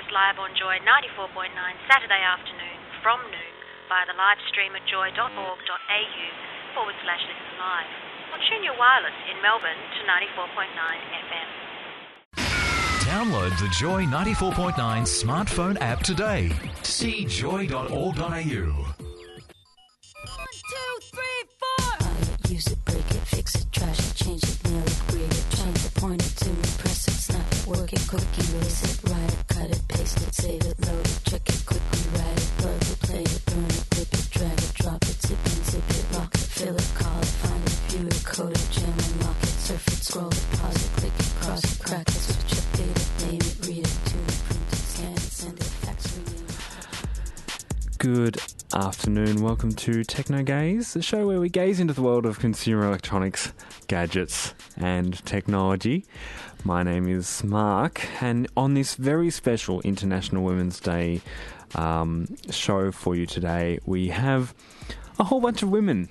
You can hear us live on Joy 94.9 Saturday afternoon from noon via the live stream at joy.org.au forward slash listen live. Or tune your wireless in Melbourne to 94.9 FM. Download the Joy 94.9 smartphone app today. See joy.org.au. Use it, break it, work it, quick erase it, write it, cut it, paste it, save it, load it, check it, quickly write it, plug it, play it, burn it, rip it, drag it, drop it, zip and zip it, lock it, fill it, call it, find it, view it, code it, jam and lock it, surf it, scroll it, pause it, click it, cross it, crack it, switch it, date it, name it, read it, tune it, print it, scan it, send it, fax, renew it. Good afternoon. Welcome to Techno Gaze, the show where we gaze into the world of consumer electronics, gadgets, and technology. My name is Mark, and on this very special International Women's Day um, show for you today, we have a whole bunch of women.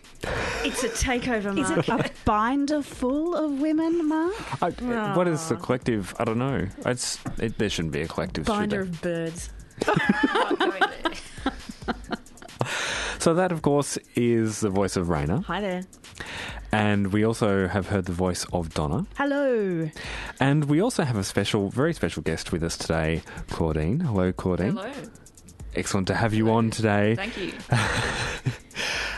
It's a takeover, Is Mark. it a binder full of women, Mark? I, What is the collective? I don't know. It's it, there shouldn't be a collective. Binder there? of birds. So that, of course, is the voice of Raina, Hi there. and we also have heard the voice of Donna. Hello. And we also have a special, very special guest with us today, Claudine. Hello, Claudine. Hello. Excellent to have you on today. Thank you.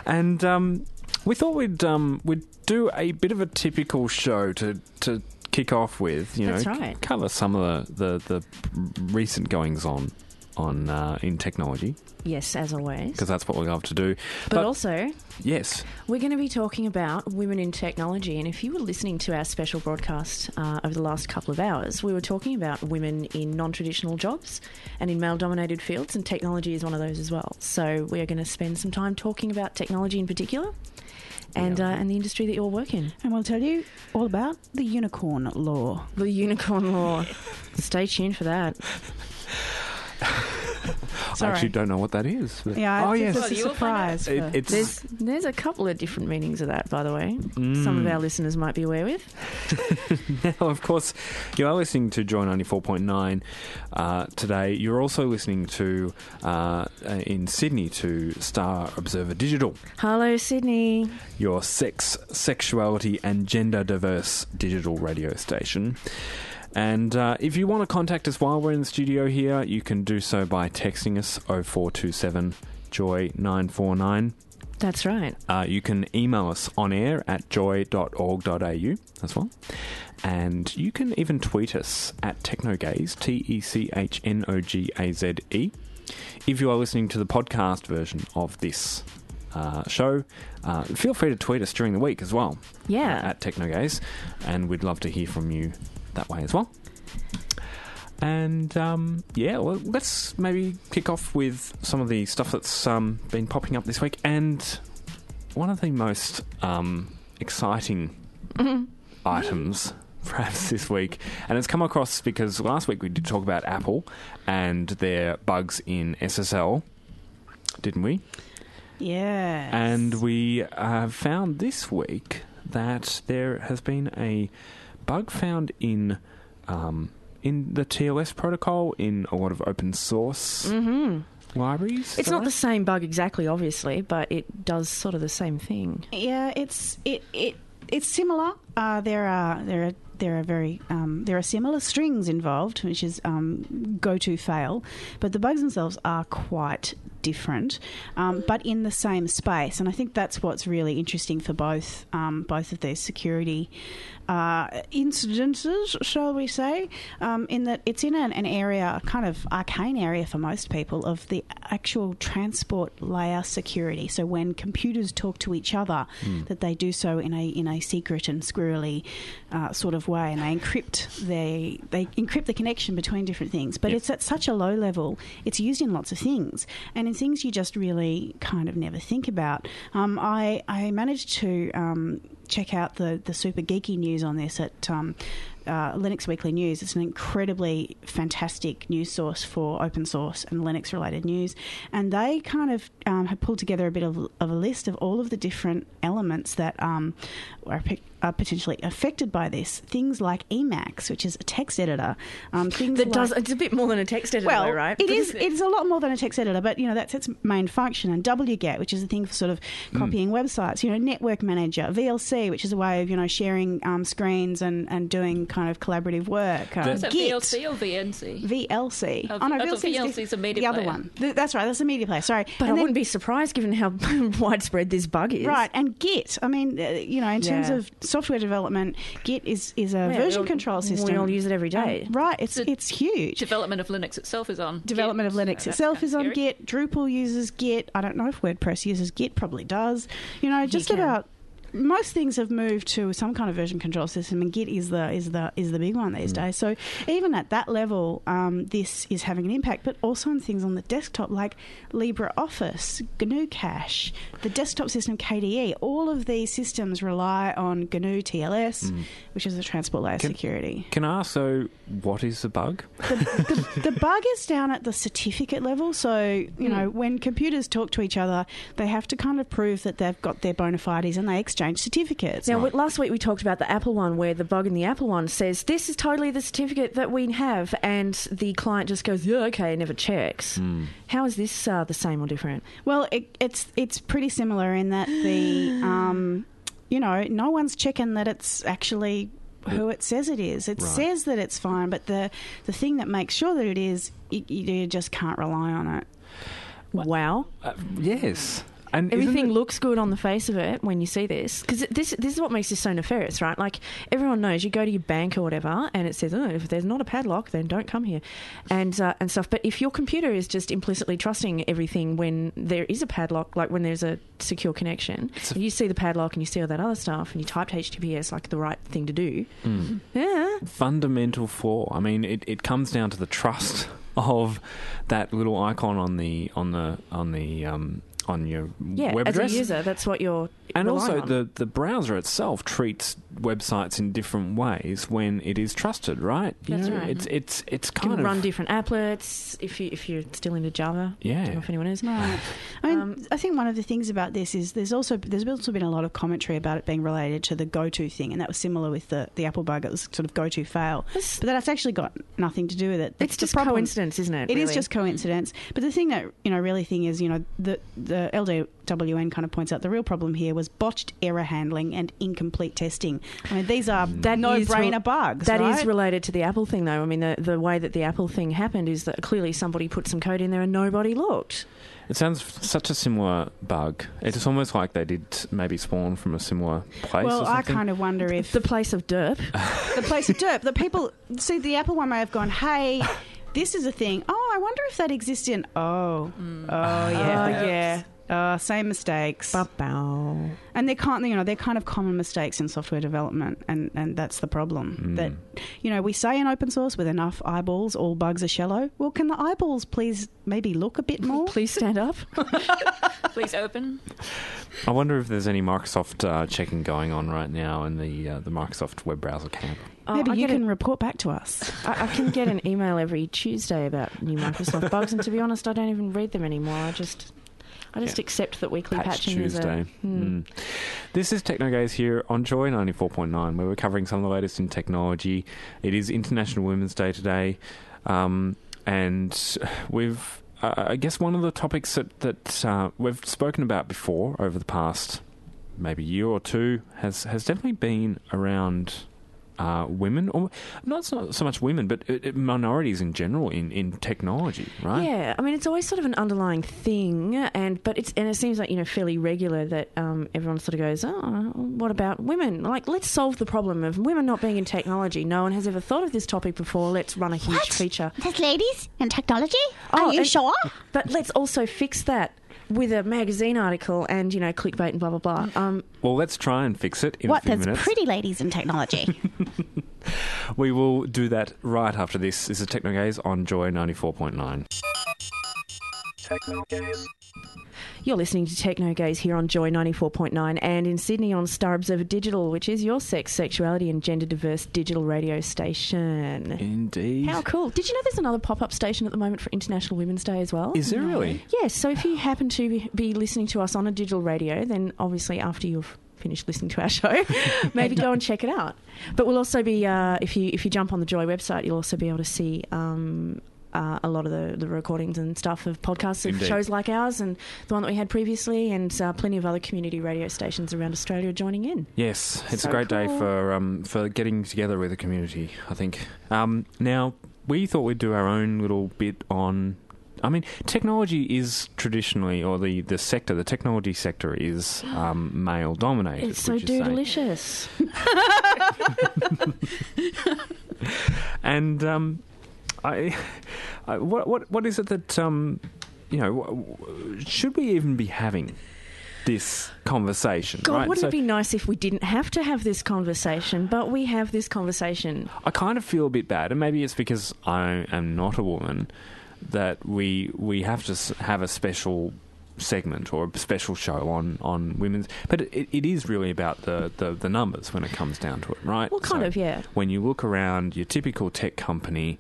And um, we thought we'd um, we'd do a bit of a typical show to to kick off with. You That's know, right. cover some of the the, the recent goings on on uh, in technology Yes, as always. because that's what we love to do. But, also, yes, we're going to be talking about women in technology. And if you were listening to our special broadcast uh, over the last couple of hours, we were talking about women in non traditional jobs and in male dominated fields, and technology is one of those as well. So we are going to spend some time talking about technology in particular. And, uh, and the industry that you all work in. And we'll tell you all about the unicorn law. The unicorn law. Stay tuned for that. I actually don't know what that is. but- Yeah, oh yes, it's a surprise. It- it's There's there's a couple of different meanings of that, by the way. Some of our listeners might be aware with. Now, of course, you are listening to Joy 94.9 uh, today. You're also listening to, uh, uh, in Sydney, to Star Observer Digital, Hello, Sydney. your sex, sexuality, and gender diverse digital radio station. And uh, if you want to contact us while we're in the studio here, you can do so by texting us 0427 Joy 949. That's right. Uh, you can email us on air at joy.org.au as well. And you can even tweet us at Technogaze, T E C H N O G A Z E. If you are listening to the podcast version of this uh, show, uh, feel free to tweet us during the week as well Yeah. uh, at Technogaze. And we'd love to hear from you that way as well. And um, yeah, well, let's maybe kick off with some of the stuff that's um, been popping up this week. And one of the most um, exciting items, perhaps this week, and it's come across because last week we did talk about Apple and their bugs in SSL, didn't we? yeah. And we have found this week that there has been a bug found in um, in the TLS protocol in a lot of open source libraries. It's not the same bug exactly, obviously, but it does sort of the same thing. Yeah, it's it it it's similar. Uh, there are there are there are very um, there are similar strings involved, which is um, go to fail, but the bugs themselves are quite different, um, but in the same space. And I think that's what's really interesting for both um, both of these security uh, incidences, shall we say, um, in that it's in an, an area, a kind of arcane area for most people, of the actual transport layer security. So when computers talk to each other, that they do so in a in a secret and squirrely uh, sort of way, and they encrypt they they encrypt the connection between different things. But Yep. it's at such a low level; it's used in lots of things, and in things you just really kind of never think about. Um, I I managed to. Um, check out the, the super geeky news on this at um, uh, Linux Weekly News. It's an incredibly fantastic news source for open source and Linux related news. And they kind of um, have pulled together a bit of, of a list of all of the different elements that um, are, pe- are potentially affected by this. Things like Emacs, which is a text editor. Um, things That like, does. It's a bit more than a text editor, well, though, right? It But is. isn't It's a lot more than a text editor, but you know that's its main function. And wget, which is a thing for sort of copying websites. You know, network manager, VLC, which is a way of you know sharing um, screens and, and doing kind of collaborative work. Um, The- Is that Git, VLC or VNC? VLC. Oh, oh no, VLC VLC is a media The other player. one. Th- that's right. That's a media player. Sorry, But And I then- wouldn't be surprised given how widespread this bug is. Right, and Git. I mean, uh, you know, in terms of software development, Git is, is a Yeah, version all- control system. We all use it every day. Um, right, it's The it's huge. Development of Linux itself is on. Development Git, of Linux that's itself is on scary. Git. Drupal uses Git. I don't know if WordPress uses Git. Probably does. You know, just can. about most things have moved to some kind of version control system, and Git is the is the is the big one these days. So even at that level, um, this is having an impact. But also on things on the desktop like LibreOffice, GnuCash, the desktop system KDE. All of these systems rely on GNU TLS, which is the transport layer Can- security. Can I though, what is the bug? the, the, the bug is down at the certificate level. So, you know, when computers talk to each other, they have to kind of prove that they've got their bona fides and they exchange certificates. Now, we- last week we talked about the Apple one, where the bug in the Apple one says this is totally the certificate that we have, and the client just goes, "Yeah, okay," and never checks. How is this uh, the same or different? well, it, it's it's pretty similar in that the, um, you know, no one's checking that it's actually who it says it is. It Right. says that it's fine, but the the thing that makes sure that it is, you, you just can't rely on it. Wow. Uh, yes. And Everything it- looks good on the face of it when you see this, because this this is what makes this so nefarious, right? Like everyone knows, you go to your bank or whatever, and it says, "Oh, if there's not a padlock, then don't come here," and uh, and stuff. But if your computer is just implicitly trusting everything when there is a padlock, like when there's a secure connection, a- you see the padlock and you see all that other stuff, and you typed HTTPS like the right thing to do, Hmm. yeah, fundamental flaw. I mean, it, it comes down to the trust of that little icon on the on the on the um, on your yeah. web as address. a user, that's what you're and also on. the, the browser itself treats websites in different ways when it is trusted, right? You That's know, right. It's it's it's You can kind of run different applets if you if you're still into Java. Yeah. don't know if anyone is. Right. I mean, Um, I think one of the things about this is there's also there's also been a lot of commentary about it being related to the go-to thing, and that was similar with the, the Apple bug. It was sort of go-to fail, It's- but that's actually got nothing to do with it. The- It's the just problem- coincidence, isn't it? It is really? just coincidence. But the thing that you know really thing is you know the the LWN kind of points out the real problem here was botched error handling and incomplete testing. I mean these are mm. That is no-brainer re- bugs. That is right? related to the Apple thing, though. I mean, the, the way that the Apple thing happened is that clearly somebody put some code in there and nobody looked. It sounds such a similar bug. It's almost like they did maybe spawn from a similar place. Well, or I kind of wonder if The place of derp. the place of derp. The people see the Apple one may have gone, hey. This is a thing. Oh, I wonder if that exists in. Oh, mm. oh yeah, ah, Oh, yeah. Uh, same mistakes, Ba-bow. and they're kind, you know, they're kind of common mistakes in software development, and, and that's the problem. That you know, we say in open source with enough eyeballs, all bugs are shallow. Well, can the eyeballs please maybe look a bit more? Please stand up. Please open. I wonder if there's any Microsoft uh, checking going on right now in the uh, the Microsoft web browser camp. Oh, maybe I you can a- report back to us. I, I can get an email every Tuesday about new Microsoft bugs, and to be honest, I don't even read them anymore. I just, I just Yeah. accept that weekly Patch patching Tuesday. is a. Hmm. Mm. This is Technogaze here on Joy 94.9, where we're covering some of the latest in technology. It is International Women's Day today, um, and we've, uh, I guess, one of the topics that, that uh, we've spoken about before over the past maybe year or two has, has definitely been around uh, women, or not so, so much women, but uh, uh, minorities in general in, in technology, right? Yeah, I mean it's always sort of an underlying thing, and but it's and it seems like you know fairly regular that um, everyone sort of goes, oh, what about women? Like let's solve the problem of women not being in technology. No one has ever thought of this topic before. Let's run a huge What? feature. There's ladies in technology? Oh, Are you and- sure? But let's also fix that with a magazine article and you know clickbait and blah blah blah. Um, Well, let's try and fix it in What? a few There's minutes. pretty ladies in technology. We will do that right after this. This is Technogaze on Joy 94.9. You're listening to Techno Gaze here on Joy 94.9 and in Sydney on Star Observer Digital, which is your sex, sexuality, and gender diverse digital radio station. Indeed. How cool. Did you know there's another pop up station at the moment for International Women's Day as well? Is there really? Yes, so if you happen to be- be listening to us on a digital radio, then obviously after you've finished listening to our show, maybe go and check it out. But we'll also be, uh, if you if you jump on the Joy website, you'll also be able to see um, uh, a lot of the, the recordings and stuff of podcasts of Indeed. shows like ours and the one that we had previously, and uh, plenty of other community radio stations around Australia joining in. Yes, it's So a great day for um, for getting together with the community. I think. Um, now we thought we'd do our own little bit on. I mean, technology is traditionally, or the, the sector, the technology sector is um, male dominated. It's so delicious. And um, I, I, what what what is it that um, you know? Should we even be having this conversation? God, right? wouldn't So- it be nice if we didn't have to have this conversation, but we have this conversation. I kind of feel a bit bad, and maybe it's because I am not a woman that we we have to have a special segment or a special show on on women's. But it, it is really about the, the, the numbers when it comes down to it, right? Well, kind So of, yeah. When you look around your typical tech company,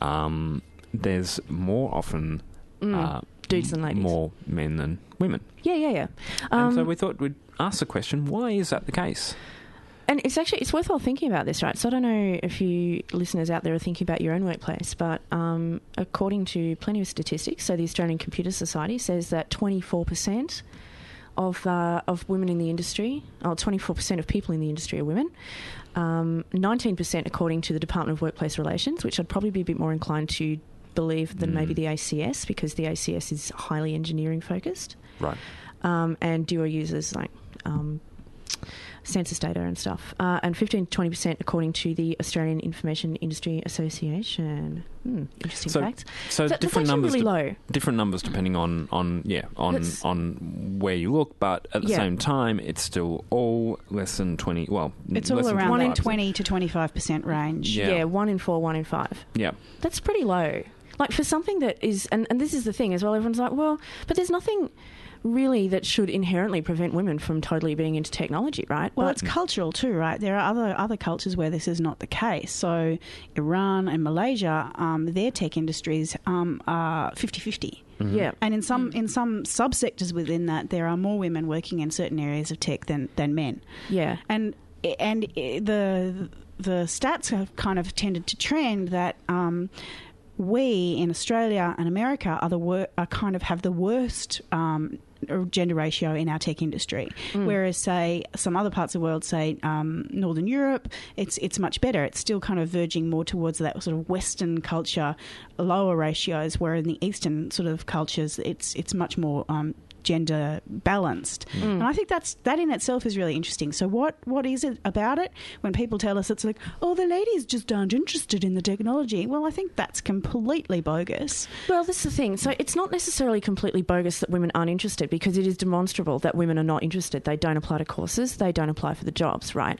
um, there's more often. uh, Mm. dudes than ladies. More men than women. Yeah, yeah, yeah. and so Um, we thought we'd ask the question why is that the case? And it's actually it's worthwhile thinking about this, right? So I don't know if you listeners out there are thinking about your own workplace, but um, according to plenty of statistics, so the Australian Computer Society says that twenty four percent of uh, of women in the industry, or twenty four percent of people in the industry are women. Um, Nineteen percent, according to the Department of Workplace Relations, which I'd probably be a bit more inclined to believe than maybe the ACS because the ACS is highly engineering focused Right. um, and dual users like um, census data and stuff. Uh, and 15 to 20% according to the Australian Information Industry Association. Hmm, interesting So- fact. So, that's different numbers. really de- low. different numbers depending on, on yeah on That's- on where you look, but at the Yeah. same time, it's still all less than twenty. Well, It's all around One in 20 to 25% range. Yeah. Yeah. one in four, one in five. Yeah, That's pretty low. Like for something that is, and, and this is the thing as well, everyone's like, well, but there's nothing really that should inherently prevent women from totally being into technology, right? Well, But- it's cultural too, right? There are other other cultures where this is not the case. So, Iran and Malaysia, um, their tech industries um, are 50-50. yeah. And in some in some subsectors within that, there are more women working in certain areas of tech than than men. Yeah. And and the the stats have kind of tended to trend that. Um, we in Australia and America are the wor- are kind of have the worst um, gender ratio in our tech industry, whereas say some other parts of the world, say um, Northern Europe, it's it's much better. It's still kind of verging more towards that sort of Western culture, lower ratios, where in the Eastern sort of cultures, it's it's much more. Um, gender balanced mm. and i think that's that in itself is really interesting so what what is it about it when people tell us it's like oh the ladies just aren't interested in the technology well i think that's completely bogus Well, this is the thing. So it's not necessarily completely bogus that women aren't interested because it is demonstrable that women are not interested. They don't apply to courses, they don't apply for the jobs, right?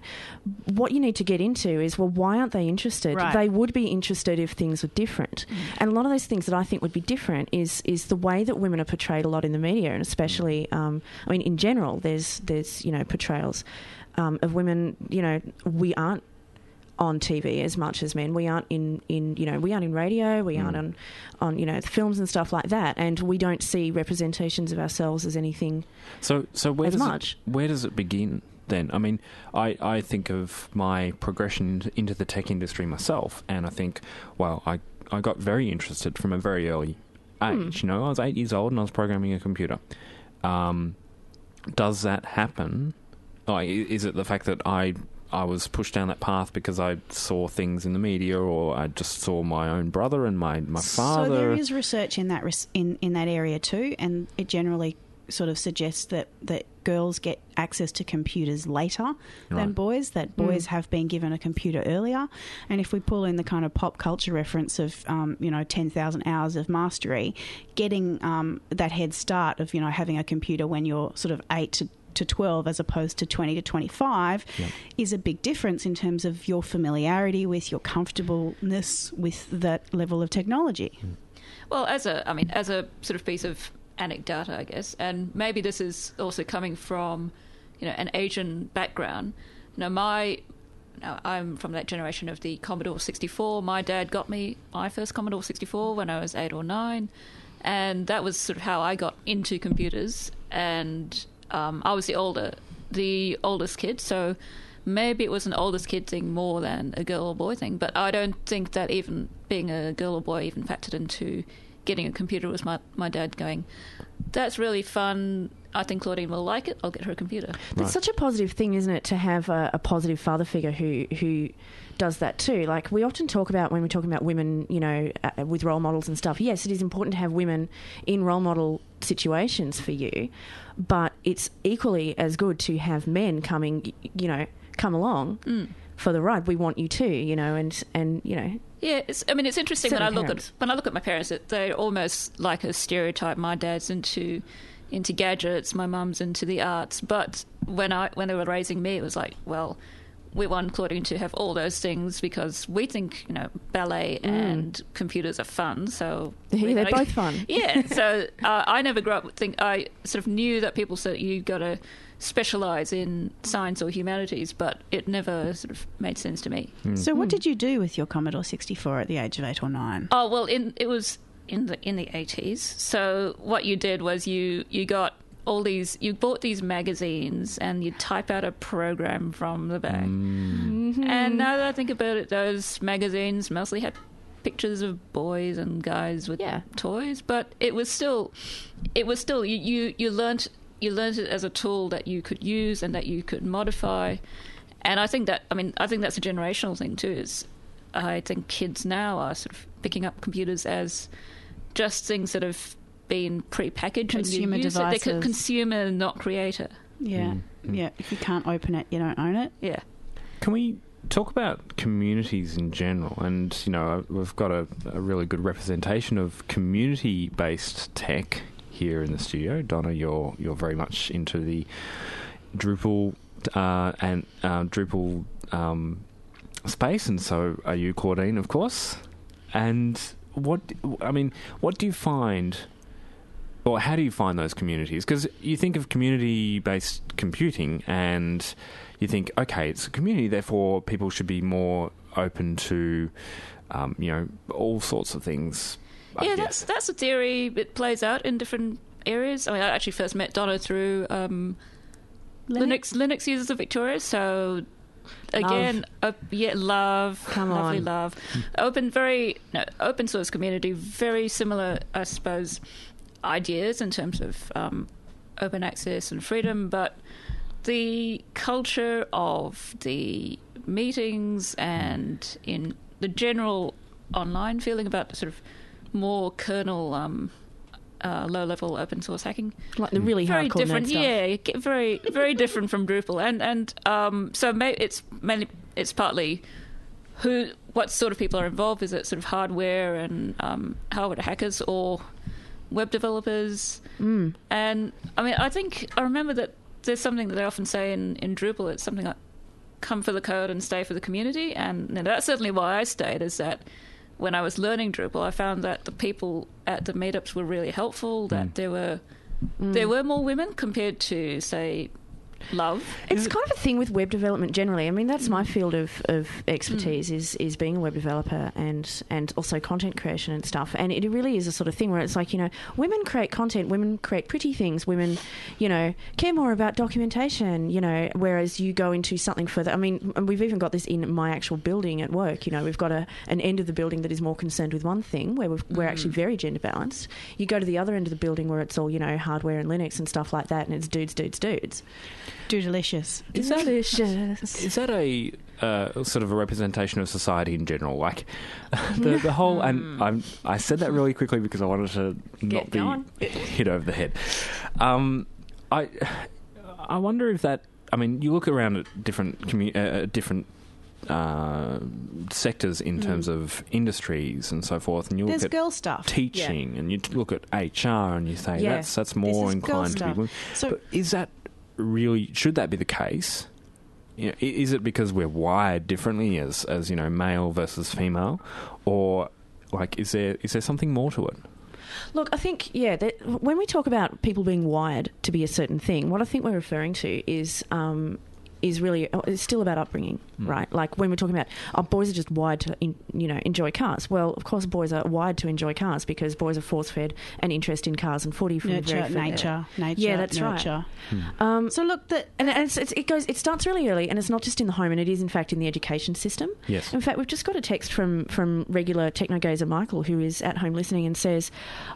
What you need to get into is, well, why aren't they interested? Right. They would be interested if things were different. Mm. And a lot of those things that I think would be different is is the way that women are portrayed a lot in the media, and especially, um, I mean, in general, there's there's you know portrayals um, of women. You know, we aren't on TV as much as men. We aren't in, in you know we aren't in radio. We aren't on on you know films and stuff like that, and we don't see representations of ourselves as anything. So, so where As does much. It, where does it begin then? I mean, I, I think of my progression into, into the tech industry myself, and I think, well, I I got very interested from a very early age. You know, I was eight years old and I was programming a computer. Um, does that happen? I- is it the fact that I I was pushed down that path because I saw things in the media, or I just saw my own brother and my my father. So there is research in that res- in in that area too, and it generally sort of suggests that that girls get access to computers later than Right. boys. That boys have been given a computer earlier, and if we pull in the kind of pop culture reference of um, you know ten thousand hours of mastery, getting um, that head start of you know having a computer when you're sort of eight to to 12 as opposed to 20 to 25 is a big difference in terms of your familiarity with your comfortableness with that level of technology. Well, as a, I mean, as a sort of piece of anecdata, I guess, and maybe this is also coming from, you know, an Asian background. You know, my, now I'm from that generation of the Commodore 64. My dad got me my first Commodore 64 when I was eight or nine, and that was sort of how I got into computers. And um, I was the older, the oldest kid, so maybe it was an oldest kid thing more than a girl or boy thing. But I don't think that even being a girl or boy even factored into getting a computer was my my dad going. That's really fun. I think Claudine will like it. I'll get her a computer. It's such a positive thing, isn't it, to have a, a positive father figure who who does that too. Like we often talk about when we're talking about women, you know, uh, with role models and stuff. Yes, it is important to have women in role model situations for you, but it's equally as good to have men coming, you know, come along Mm. For the ride. We want you too, you know, and and you know, Yeah, it's, I mean, it's interesting when I look parents. at when I look at my parents. They're almost like a stereotype. My dad's into into gadgets. My mum's into the arts. But when I when they were raising me, it was like, well, we want Claudine to have all those things because we think you know ballet and computers are fun. So Mm. Yeah, they're both fun. Yeah. So uh, I never grew up think I sort of knew that people said you got to specialize in science or humanities, but it never sort of made sense to me. Hmm. So, what hmm. did you do with your Commodore 64 at the age of eight or nine? Oh well, in it was in the in the eighties. So what you did was you you got all these you bought these magazines and you type out a program from the back. Hmm. And mm-hmm. now that I think about it, those magazines mostly had pictures of boys and guys with Yeah. toys, but it was still it was still you you you learnt you learnt it as a tool that you could use and that you could modify. And I think that I mean I think that's a generational thing too. Is I think kids now are sort of picking up computers as just things that have been pre-packaged Consumer and you use it. They're consumer, not creator. Yeah, mm. yeah. Mm. If you can't open it, you don't own it. Yeah. Can we talk about communities in general? And you know, we've got a, a really good representation of community-based tech here in the studio. Donna, you're you're very much into the Drupal uh, and uh, Drupal um, space, and so are you, Claudine, of course. And what I mean, what do you find? Or how do you find those communities? Because you think of community-based computing, and you think, okay, it's a community, therefore people should be more open to, um, you know, all sorts of things. I yeah, guess. that's that's a theory. It plays out in different areas. I mean, I actually first met Donna through um, Linux. Linux users of Victoria. So again, op- yeah, love, Come lovely on. love, open, very no, open source community, very similar, I suppose, ideas in terms of um, open access and freedom, but the culture of the meetings and in the general online feeling about sort of more kernel um, uh, low level open source hacking like the really very hardcore different stuff. yeah very very different from drupal and and um, so may, it's mainly it's partly who what sort of people are involved is it sort of hardware and um, hardware hackers or web developers Mm. and I mean, I think I remember that there's something that they often say in, in Drupal. It's something like come for the code and stay for the community. And you know, that's certainly why I stayed, is that when I was learning Drupal, I found that the people at the meetups were really helpful, that mm. there were mm. there were more women compared to, say, Love. It's kind of a thing with web development generally. I mean, that's my field of, of expertise mm. is is being a web developer and and also content creation and stuff. And it really is a sort of thing where it's like you know, women create content, women create pretty things, women, you know, care more about documentation. You know, whereas you go into something further. I mean, we've even got this in my actual building at work. You know, we've got a an end of the building that is more concerned with one thing where we've, we're mm. actually very gender balanced. You go to the other end of the building where it's all you know hardware and Linux and stuff like that, and it's dudes, dudes, dudes. Do delicious. Is that, Delicious. is that a uh, sort of a representation of society in general? Like the the whole, and I'm, I said that really quickly because I wanted to not be going. hit over the head. Um, I I wonder if that. I mean, you look around at different commu- uh, different. Uh, sectors in terms of industries and so forth, and you look There's at girl stuff. teaching, and you look at HR, and you say Yeah. that's that's more inclined to be. women. So- but is that really? Should that be the case? You know, is it because we're wired differently as as you know, male versus female, or like is there is there something more to it? Look, I think, yeah, that when we talk about people being wired to be a certain thing, what I think we're referring to is. Um, is really it's still about upbringing, right? Like when we're talking about oh, boys are just wired to in, you know enjoy cars. Well, of course, boys are wired to enjoy cars because boys are force fed an interest in cars and footy from Nurture, very fir- nature, nature. Yeah, that's nurture. right. Um, So look, the, and it's, it's, it goes. It starts really early, and it's not just in the home, and it is in fact in the education system. Yes. In fact, we've just got a text from from regular techno gazer Michael, who is at home listening, and says,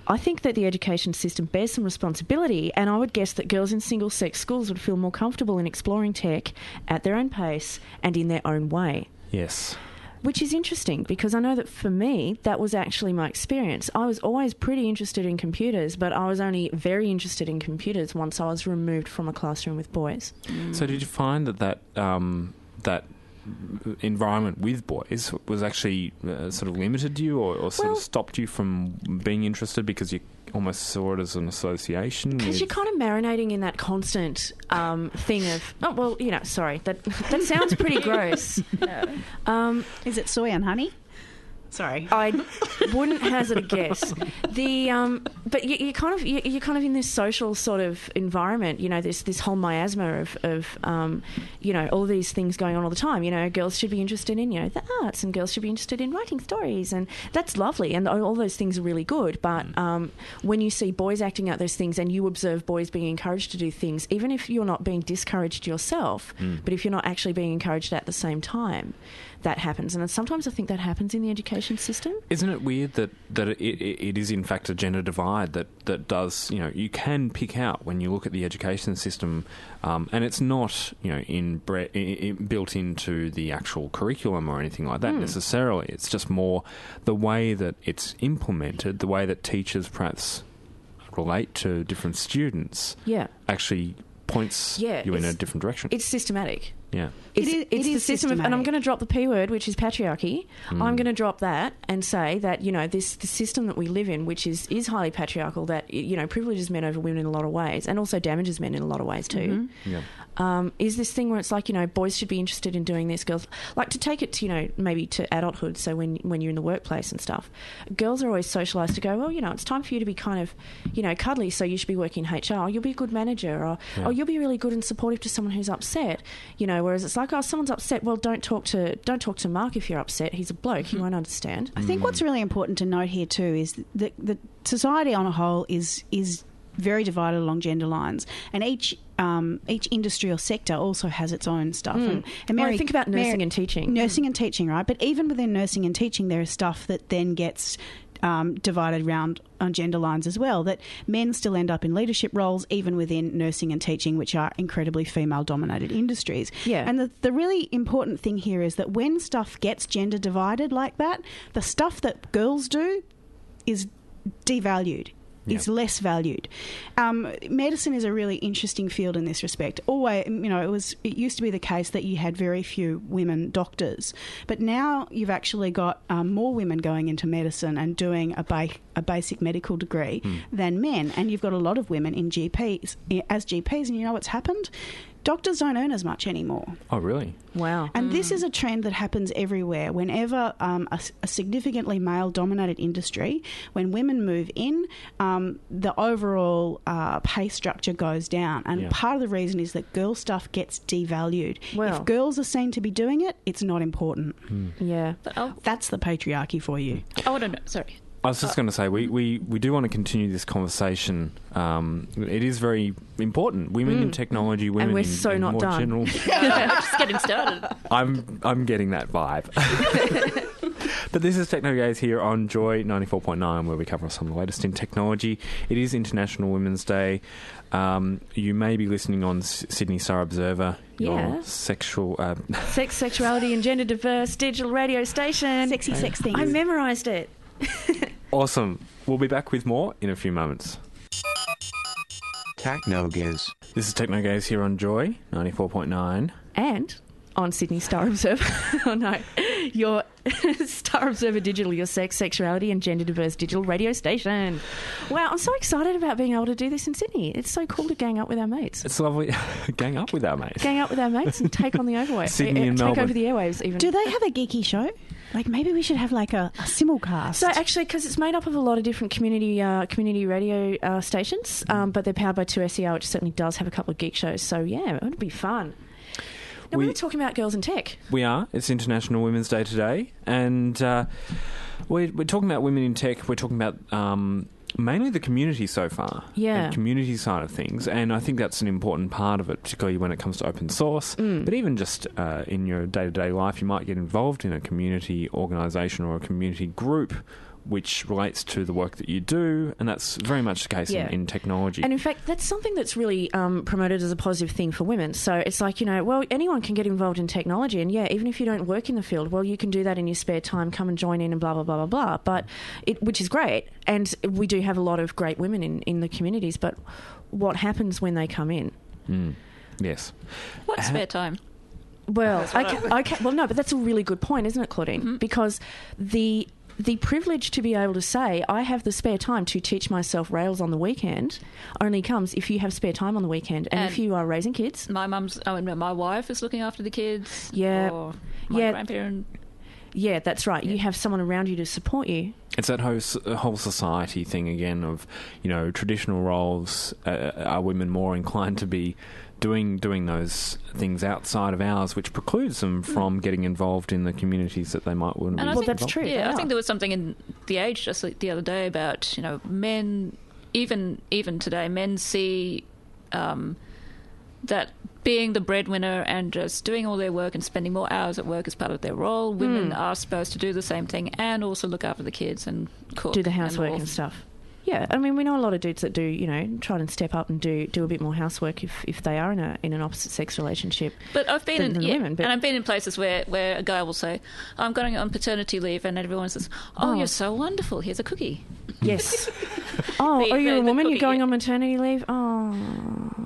"I think that the education system bears some responsibility, and I would guess that girls in single sex schools would feel more comfortable in exploring tech at their own pace and in their own way." Yes. Which is interesting because I know that for me, that was actually my experience. I was always pretty interested in computers, but I was only very interested in computers once I was removed from a classroom with boys. So did you find that that um, that environment with boys was actually uh, sort of limited you, or, or sort Well- of stopped you from being interested because you almost saw it as an association? Because you're kind of marinating in that constant um, thing of, oh, well, you know, sorry, that that sounds pretty gross. Um, is it soy and honey? Sorry. I wouldn't hazard a guess. The um, but you, you kind of you, you're kind of in this social sort of environment. You know, this this whole miasma of of um, you know all these things going on all the time. You know, girls should be interested in you know the arts, and girls should be interested in writing stories, and that's lovely, and all those things are really good. But um, when you see boys acting out those things, and you observe boys being encouraged to do things, even if you're not being discouraged yourself, but if you're not actually being encouraged at the same time. That happens, and sometimes I think that happens in the education system. Isn't it weird that that it, it, it is in fact a gender divide that that does you know you can pick out when you look at the education system, um, and it's not you know in, bre- i i built into the actual curriculum or anything like that necessarily. It's just more the way that it's implemented, the way that teachers perhaps relate to different students. Yeah. actually points Yeah, you in a different direction. It's systematic. Yeah. It's, is- it it's the system of, and I'm going to drop the p word, which is patriarchy. I'm going to drop that and say that you know this the system that we live in, which is is highly patriarchal, that you know privileges men over women in a lot of ways, and also damages men in a lot of ways too. Yeah. Um, is this thing where it's like you know boys should be interested in doing this, girls like to take it to you know maybe to adulthood. So when when you're in the workplace and stuff, girls are always socialised to go. Well, you know, it's time for you to be kind of you know cuddly. So you should be working HR. Or you'll be a good manager, or Yeah. or you'll be really good and supportive to someone who's upset. You know, whereas it's like oh someone's upset. Well, don't talk to don't talk to Mark if you're upset. He's a bloke. He won't understand. I think what's really important to note here too is that the society on a whole is is very divided along gender lines, and each um, each industry or sector also has its own stuff. And, and Hmm. Well, Mary, think about nursing Mary- and teaching. Nursing and teaching, right? But even within nursing and teaching, there is stuff that then gets. Um, divided around on gender lines as well, that men still end up in leadership roles even within nursing and teaching, which are incredibly female dominated industries. Yeah. And the, the really important thing here is that when stuff gets gender divided like that, the stuff that girls do is devalued. Is Yeah. less valued. Um, medicine is a really interesting field in this respect. Always, you know, it was it used to be the case that you had very few women doctors, but now you've actually got um, more women going into medicine and doing a, ba- a basic medical degree than men, and you've got a lot of women in GPs as GPs. And you know what's happened? Doctors don't earn as much anymore. Oh, really? Wow. And this is a trend that happens everywhere. Whenever um, a, a significantly male dominated industry, when women move in, um, the overall uh, pay structure goes down. And Yeah. part of the reason is that girl stuff gets devalued. Well- if girls are seen to be doing it, it's not important. yeah. But That's the patriarchy for you. I want to know. Sorry. I was just going to say we, we, we do want to continue this conversation. Um, it is very important. Women in technology, women we're in, so in not more done. general. I'm just getting started. I'm I'm getting that vibe. But this is Techno Gaze here on Joy 94.9, where we cover some of the latest in technology. It is International Women's Day. Um, you may be listening on S- Sydney Star Observer, your Yeah. sexual. Uh, Sex, sexuality, and gender diverse digital radio station. Sexy sex things. I memorised it. awesome. We'll be back with more in a few moments. Techno Giz. This is Techno Gaze here on Joy 94.9. And on Sydney Star Observer. oh no. Your Star Observer Digital, your sex, sexuality, and gender diverse digital radio station. Wow, I'm so excited about being able to do this in Sydney. It's so cool to gang up with our mates. It's lovely. Gang up with our mates. Gang up with our mates and take on the overwave. Sydney eh, and take Melbourne. over the airwaves even. Do they have a geeky show? Like maybe we should have like a, a simulcast. So actually, because it's made up of a lot of different community uh, community radio uh, stations, um, but they're powered by 2SER, which certainly does have a couple of geek shows. So yeah, it would be fun. Now we, We- were talking about girls in tech. We are. It's International Women's Day today, and uh, we're, we're talking about women in tech. We're talking about um, mainly the community so far, Yeah. the community side of things, and I think that's an important part of it, particularly when it comes to open source. Mm. But even just uh, in your day to day life, you might get involved in a community organisation or a community group. Which relates to the work that you do, and that's very much the case Yeah. in, in technology. And in fact, that's something that's really um, promoted as a positive thing for women. So it's like, you know, well, anyone can get involved in technology. And yeah, even if you don't work in the field, well, you can do that in your spare time, come and join in and blah, blah, blah, blah, blah. But it, which is great. And we do have a lot of great women in, in the communities. But what happens when they come in? Mm. Yes. What Uh, spare time? Well, That's what okay, okay, well, no, but that's a really good point, isn't it, Claudine? Because the the privilege to be able to say I have the spare time to teach myself Rails on the weekend only comes if you have spare time on the weekend, and, if you are raising kids. My mum's, I mean, my wife is looking after the kids. Yeah. Or my Yeah. grandparent. Yeah, that's right. You have someone around you to support you. It's that whole, whole society thing again of, you know, traditional roles. Uh, are women more inclined to be doing doing those things outside of ours, which precludes them from getting involved in the communities that they might want to And be I Well, think, that's true, they Yeah, I think there was something in the age just like the other day about you know men, even even today, men see um, that being the breadwinner and just doing all their work and spending more hours at work as part of their role. Women Hmm. are supposed to do the same thing and also look after the kids and cook, do the housework all. and stuff. Yeah, I mean, we know a lot of dudes that do, you know, try and step up and do do a bit more housework if, if they are in a in an opposite sex relationship. But I've been than- in than yeah, women, but- and I've been in places where, where a guy will say, "I'm going on paternity leave," and everyone says, "Oh, Oh. you're so wonderful. Here's a cookie." Yes. oh, The- are you the- a the woman? You're going yeah. on maternity leave? Oh,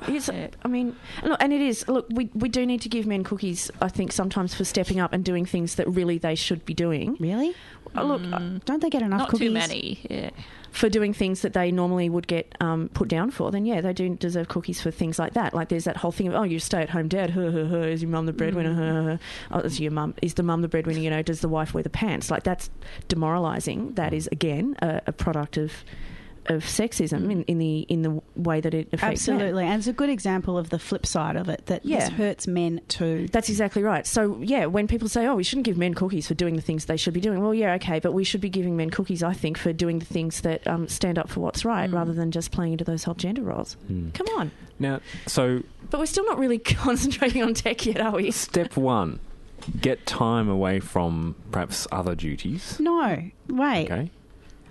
it's, Yeah. I mean, look, and it is. Look, we we do need to give men cookies. I think sometimes for stepping up and doing things that really they should be doing. really? Uh, Look, Don't they get enough Not cookies? too many. Yeah. for doing things that they normally would get um, put down for, then yeah, they do deserve cookies for things like that. Like there's that whole thing of oh, you're stay-at-home dad. Huh, huh, huh, is your mum the breadwinner? Huh, huh, huh. Oh, is your mum is the mum the breadwinner? You know, does the wife wear the pants? Like that's demoralising. That is again a, a product of of sexism in, in the in the way that it affects men. Absolutely, and it's a good example of the flip side of it that Yeah. this hurts men too. That's exactly right. So, yeah, when people say, oh, we shouldn't give men cookies for doing the things they should be doing, well, yeah, okay, but we should be giving men cookies, I think, for doing the things that um, stand up for what's right rather than just playing into those whole gender roles. Come on. now, so But we're still not really concentrating on tech yet, are we? step one: get time away from perhaps other duties. No, wait. Okay.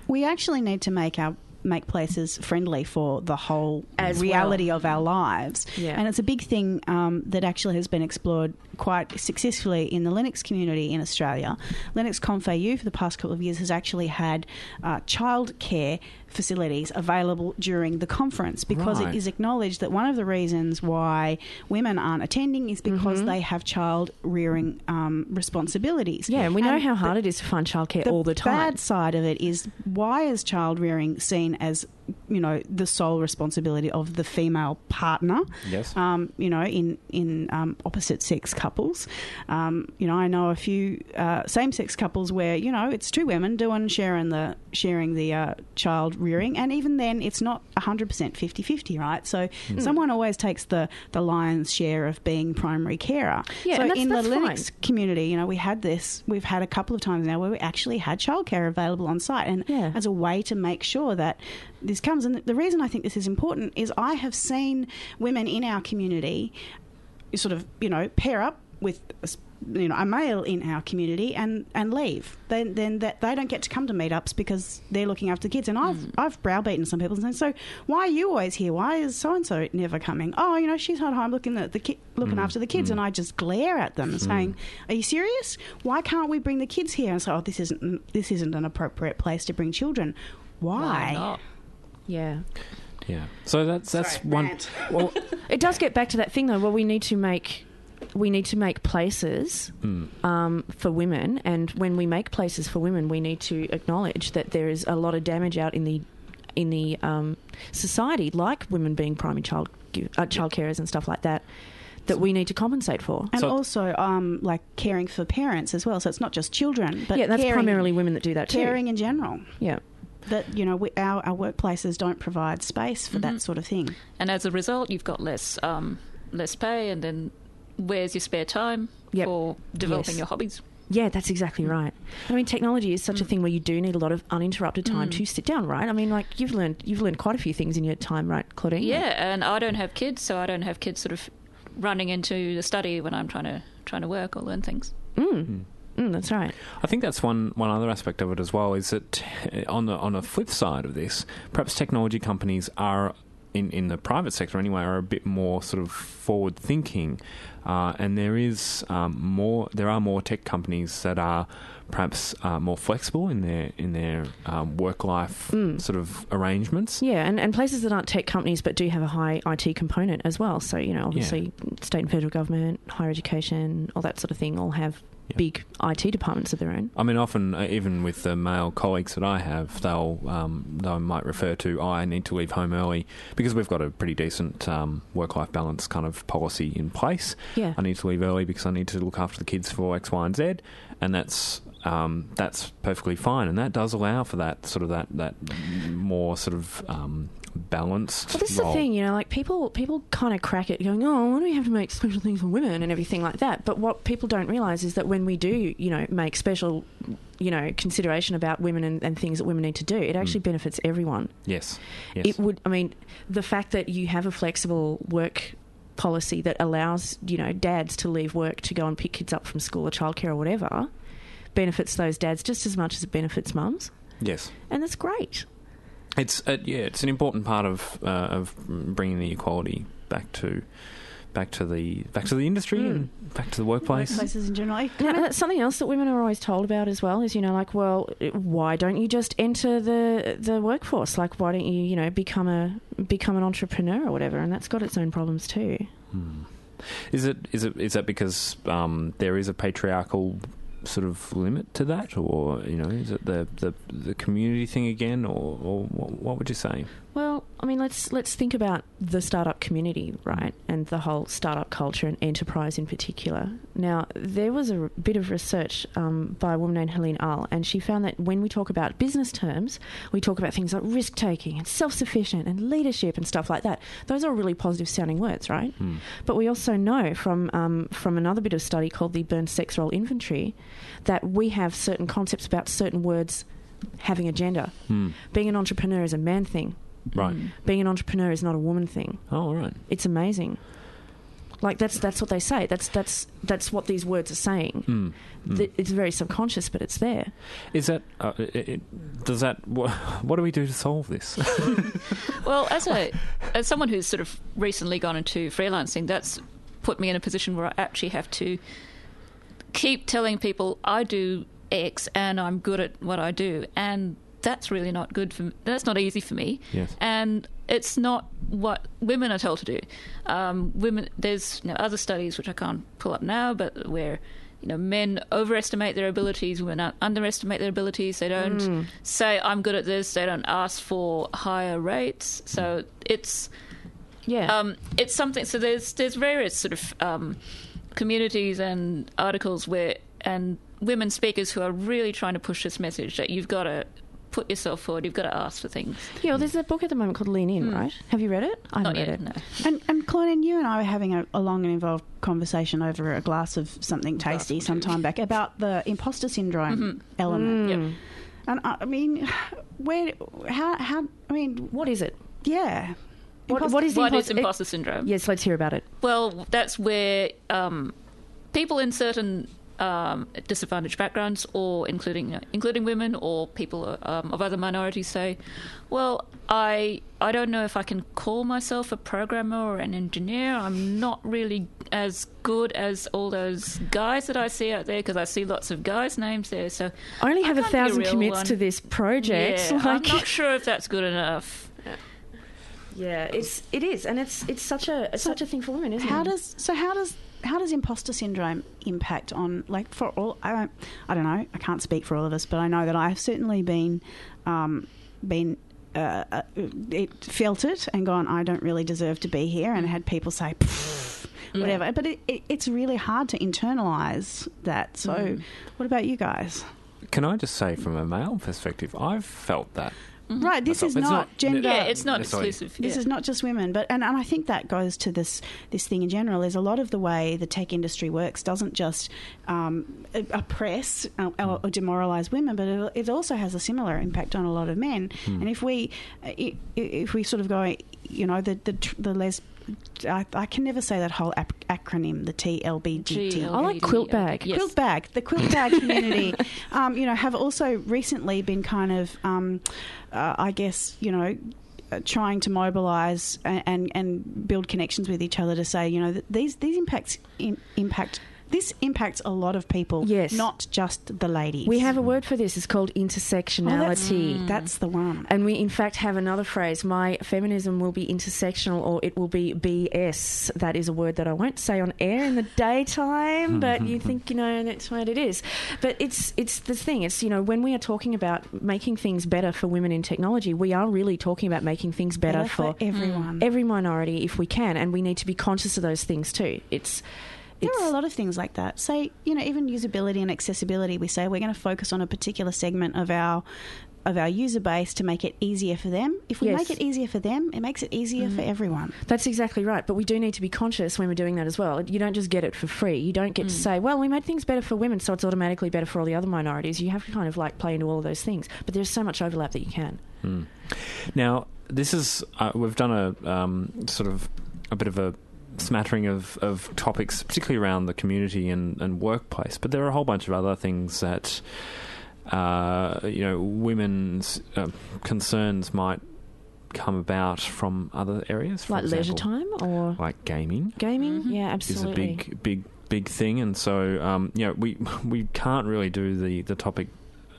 We actually need to make our make places friendly for the whole As reality of our lives. Yeah. And it's a big thing um, that actually has been explored quite successfully in the Linux community in Australia. Linux Conf AU for the past couple of years has actually had uh, childcare facilities available during the conference because Right. it is acknowledged that one of the reasons why women aren't attending is because they have child rearing um, responsibilities. Mm-hmm. Yeah, and we know how the- hard it is to find childcare the all the time. The bad side of it is why is child rearing seen as you know the sole responsibility of the female partner? Yes. Um, you know, in in um, opposite sex couples, um, you know, I know a few uh, same sex couples where you know it's two women doing sharing the sharing the uh, child rearing, and even then it's not hundred percent 50-50, right? So Hmm. someone always takes the the lion's share of being primary carer. Yeah, so and that's- in that's the fine. Linux community, you know, we had this. We've had a couple of times now where we actually had childcare available on site, and Yeah. as a way to make sure that this comes. And the reason I think this is important is I have seen women in our community sort of, you know, pair up with you know, a male in our community and, and leave. Then then that they don't get to come to meetups because they're looking after the kids. And I've Mm. I've browbeaten some people and saying, so why are you always here? Why is so and so never coming? Oh, you know, she's at home looking at the ki- looking Mm. after the kids, and I just glare at them saying, "Are you serious? Why can't we bring the kids here?" And so, oh, this isn't this isn't an appropriate place to bring children. Why? Why not? Yeah. Yeah. So that's that's Sorry, one. rant. Well, It does get back to that thing though. Well, we need to make we need to make places um, for women, and when we make places for women, we need to acknowledge that there is a lot of damage out in the in the um, society, like women being primary child uh, child carers and stuff like that, that we need to compensate for. And So- also, um, like caring for parents as well. So it's not just children, but yeah, that's caring, primarily women that do that too. caring in general. Yeah. That you know, we, our our workplaces don't provide space for Mm-hmm. that sort of thing. And as a result, you've got less um, less pay, and then where's your spare time Yep. for developing Yes. your hobbies? Yeah, that's exactly right. I mean, technology is such a thing where you do need a lot of uninterrupted time to sit down, right? I mean, like you've learned you've learned quite a few things in your time, right, Claudine? Yeah, and I don't have kids, so I don't have kids sort of running into the study when I'm trying to trying to work or learn things. Mm, that's right. I think that's one, one other aspect of it as well. Is that uh, on the on the flip side of this, perhaps technology companies are in, in the private sector anyway are a bit more sort of forward thinking, uh, and there is um, more there are more tech companies that are perhaps uh, more flexible in their in their um, work life sort of arrangements. Yeah, and, and places that aren't tech companies but do have a high IT component as well. So, you know, obviously, state and federal government, higher education, all that sort of thing all have Yeah. big IT departments of their own. I mean, often uh, even with the male colleagues that I have, they'll um, they might refer to, oh, I need to leave home early because we've got a pretty decent um, work life balance kind of policy in place. Yeah. I need to leave early because I need to look after the kids for X, Y, and Z, and that's um, that's perfectly fine, and that does allow for that sort of that that more sort of um, balanced. Well, this is role. the thing, you know, like people people kind of crack it going, oh, why do we have to make special things for women and everything like that? But what people don't realise is that when we do, you know, make special, you know, consideration about women and, and things that women need to do, it actually mm. benefits everyone. Yes. Yes. It would, I mean, the fact that you have a flexible work policy that allows, you know, dads to leave work to go and pick kids up from school or childcare or whatever benefits those dads just as much as it benefits mums. yes. And that's great. It's uh, yeah, it's an important part of uh, of bringing the equality back to back to the back to the industry and back to the workplace. Workplaces in general. Now, that's something else that women are always told about as well is, you know, like, well, why don't you just enter the the workforce? Like, why don't you, you know, become a become an entrepreneur or whatever? And that's got its own problems too. Is it is it is that because um, there is a patriarchal sort of limit to that, or you know, is it the the, the community thing again, or, or what, what would you say? Well, I mean, let's let's think about the startup community, right, and the whole startup culture and enterprise in particular. Now, there was a r- bit of research um, by a woman named Helene Ahl, and she found that when we talk about business terms, we talk about things like risk taking and self sufficient and leadership and stuff like that. Those are really positive sounding words, right? But we also know from um, from another bit of study called the Bem Sex Role Inventory that we have certain concepts about certain words having a gender. Being an entrepreneur is a man thing Right. being an entrepreneur is not a woman thing. Oh, all right. It's amazing. Like that's that's what they say. That's that's that's what these words are saying. Mm. Th- It's very subconscious, but it's there. Is that uh, it, it, does that what, what do we do to solve this? Well, as a as someone who's sort of recently gone into freelancing, that's put me in a position where I actually have to keep telling people I do X and I'm good at what I do, and that's really not good for. me. That's not easy for me. Yes. And it's not what women are told to do. Um, women, there's you know, other studies which I can't pull up now, but where you know men overestimate their abilities, women underestimate their abilities. They don't say I'm good at this. They don't ask for higher rates. So it's Yeah. um, it's something. So there's there's various sort of um, communities and articles where and women speakers who are really trying to push this message that you've got to put yourself forward. You've got to ask for things. yeah. Well, there's a book at the moment called Lean In, hmm. right? Have you read it? I haven't Not read yet. it. No. And, and Claudine, you and I were having a, a long and involved conversation over a glass of something tasty some time back about the imposter syndrome mm-hmm. element. Yep. And I, I mean, where, how, how, I mean, What is it? yeah. what, what is, What impos- is imposter syndrome? Yes, let's hear about it. Well, that's where um, people in certain um, disadvantaged backgrounds, or including uh, including women or people um, of other minorities, say, "Well, I I don't know if I can call myself a programmer or an engineer. I'm not really as good as all those guys that I see out there because I see lots of guys' names there. So I only have a can't a thousand commits one." to this project. Yeah, I'm not sure if that's good enough. yeah, it's it is, and it's it's such a it's such a thing for women, isn't How it? does so? How does how does imposter syndrome impact on like for all? I don't, I don't know. I can't speak for all of us, but I know that I've certainly been um, been. Uh, uh, it felt it and gone. I don't really deserve to be here, and had people say, "Pfft," whatever. But it, it, it's really hard to internalize that. So, what about you guys? Can I just say, from a male perspective, I've felt that. Right, this That's is not- not, not- gender. Yeah, it's not Necessarily. exclusive. This yeah. is not just women, but and, and I think that goes to this this thing in general. Is a lot of the way the tech industry works doesn't just um, oppress uh, or, or demoralize women, but it, it also has a similar impact on a lot of men. And if we i- i- if we sort of go, you know, the the tr- the les I, I can never say that whole ap- acronym, the TLBGT. I like quilt bag. Yes. Quilt bag, the quilt bag community, um, you know, have also recently been kind of, um, uh, I guess, you know, uh, trying to mobilise and, and and build connections with each other to say, you know, that these these impacts in, impact. This impacts a lot of people, Yes. not just the ladies. We have a word for this. It's called Oh, that's, intersectionality. that's the one. And we, in fact, have another phrase. My feminism will be intersectional, or it will be BS. That is a word that I won't say on air in the daytime, but you think you know that's what it is. But it's it's the thing. It's you know when we are talking about making things better for women in technology, we are really talking about making things better, Better for for everyone. every minority if we can, and we need to be conscious of those things too. It's There are a lot of things like that. Say, you know, even usability and accessibility. We say we're going to focus on a particular segment of our of our user base to make it easier for them. If we Yes. make it easier for them, it makes it easier for everyone. That's exactly right. But we do need to be conscious when we're doing that as well. You don't just get it for free. You don't get to say, well, we made things better for women, so it's automatically better for all the other minorities. You have to kind of like play into all of those things. But there's so much overlap that you can. Now, this is uh, we've done a um, sort of a bit of a smattering of, of topics, particularly around the community and, and workplace. But there are a whole bunch of other things that uh, you know women's uh, concerns might come about from other areas, for like leisure time or like gaming. gaming. Yeah, absolutely, Is a big, big, big thing, and so um, you know we we can't really do the, the topic